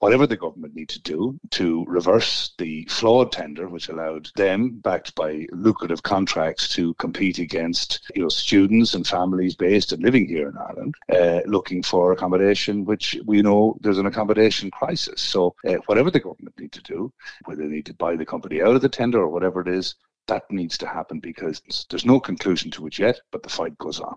whatever the government need to do to reverse the flawed tender, which allowed them, backed by lucrative contracts, to compete against you know students and families based and living here in Ireland, uh, looking for accommodation, which we know there's an accommodation crisis. So uh, whatever the government need to do, whether they need to buy the company out of the tender or whatever it is, that needs to happen because there's no conclusion to it yet, but the fight goes on.